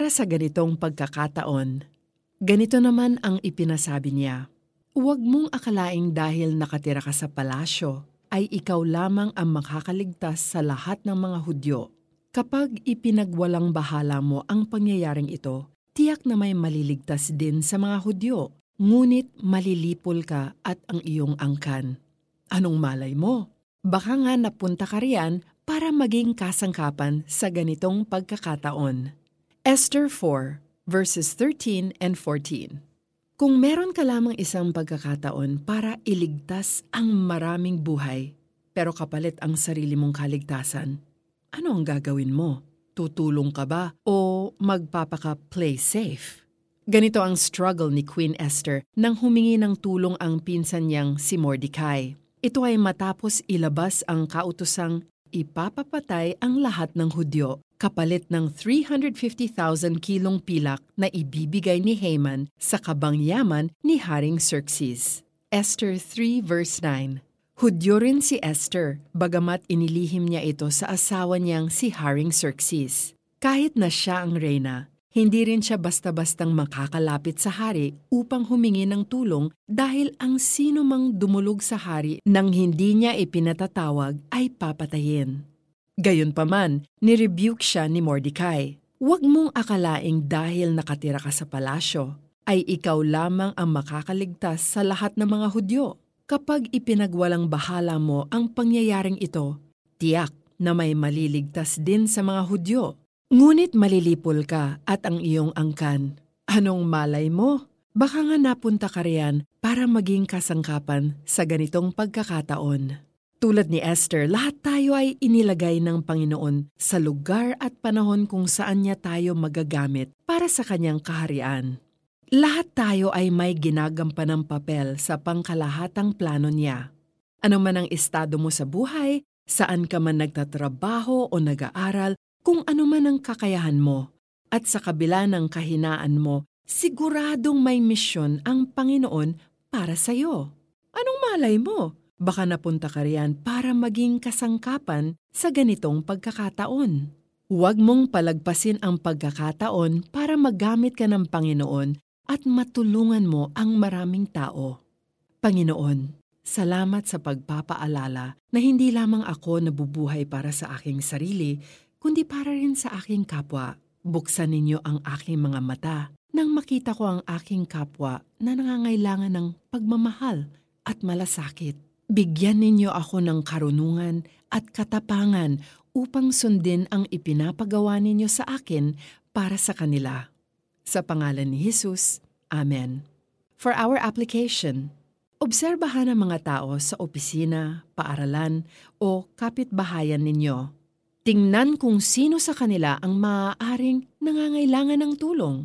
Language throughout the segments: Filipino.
para sa ganitong pagkakataon. Ganito naman ang ipinasabi niya. Huwag mong akalaing dahil nakatira ka sa palasyo, ay ikaw lamang ang makakaligtas sa lahat ng mga Hudyo. Kapag ipinagwalang bahala mo ang pangyayaring ito, tiyak na may maliligtas din sa mga Hudyo, ngunit malilipol ka at ang iyong angkan. Anong malay mo? Baka nga napunta ka riyan para maging kasangkapan sa ganitong pagkakataon. Esther 4, verses 13 and 14 Kung meron ka lamang isang pagkakataon para iligtas ang maraming buhay, pero kapalit ang sarili mong kaligtasan, ano ang gagawin mo? Tutulong ka ba o magpapaka-play safe? Ganito ang struggle ni Queen Esther nang humingi ng tulong ang pinsan niyang si Mordecai. Ito ay matapos ilabas ang kautusang ipapapatay ang lahat ng Hudyo kapalit ng 350,000 kilong pilak na ibibigay ni Haman sa kabangyaman ni Haring Xerxes. Esther 3 verse 9 Hudyo rin si Esther, bagamat inilihim niya ito sa asawa niyang si Haring Xerxes. Kahit na siya ang reyna, hindi rin siya basta-bastang makakalapit sa hari upang humingi ng tulong dahil ang sino mang dumulog sa hari nang hindi niya ipinatatawag ay papatayin. Gayunpaman, nirebuke siya ni Mordecai. Huwag mong akalaing dahil nakatira ka sa palasyo, ay ikaw lamang ang makakaligtas sa lahat ng mga Hudyo. Kapag ipinagwalang bahala mo ang pangyayaring ito, tiyak na may maliligtas din sa mga Hudyo. Ngunit malilipol ka at ang iyong angkan. Anong malay mo? Baka nga napunta ka riyan para maging kasangkapan sa ganitong pagkakataon. Tulad ni Esther, lahat tayo ay inilagay ng Panginoon sa lugar at panahon kung saan niya tayo magagamit para sa kanyang kaharian. Lahat tayo ay may ginagampanang papel sa pangkalahatang plano niya. Ano man ang estado mo sa buhay, saan ka man nagtatrabaho o nag-aaral, kung ano man ang kakayahan mo, at sa kabila ng kahinaan mo, siguradong may misyon ang Panginoon para sa iyo. Anong malay mo? Baka napunta ka riyan para maging kasangkapan sa ganitong pagkakataon. Huwag mong palagpasin ang pagkakataon para magamit ka ng Panginoon at matulungan mo ang maraming tao. Panginoon, salamat sa pagpapaalala na hindi lamang ako nabubuhay para sa aking sarili, kundi para rin sa aking kapwa. Buksan ninyo ang aking mga mata nang makita ko ang aking kapwa na nangangailangan ng pagmamahal at malasakit. Bigyan ninyo ako ng karunungan at katapangan upang sundin ang ipinapagawa ninyo sa akin para sa kanila. Sa pangalan ni Jesus, Amen. For our application, obserbahan ang mga tao sa opisina, paaralan o kapitbahayan ninyo. Tingnan kung sino sa kanila ang maaaring nangangailangan ng tulong.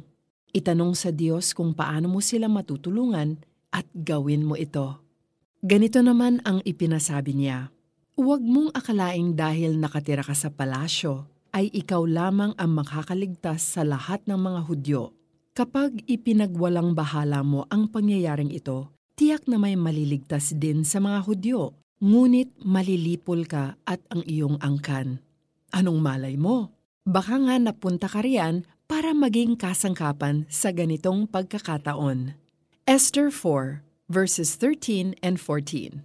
Itanong sa Diyos kung paano mo sila matutulungan at gawin mo ito. Ganito naman ang ipinasabi niya. Huwag mong akalaing dahil nakatira ka sa palasyo, ay ikaw lamang ang makakaligtas sa lahat ng mga Hudyo. Kapag ipinagwalang bahala mo ang pangyayaring ito, tiyak na may maliligtas din sa mga Hudyo, ngunit malilipol ka at ang iyong angkan. Anong malay mo? Baka nga napunta ka riyan para maging kasangkapan sa ganitong pagkakataon. Esther 4, verses 13 and 14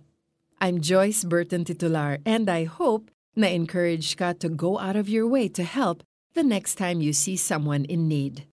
I'm Joyce Burton Titular and I hope na-encourage ka to go out of your way to help the next time you see someone in need.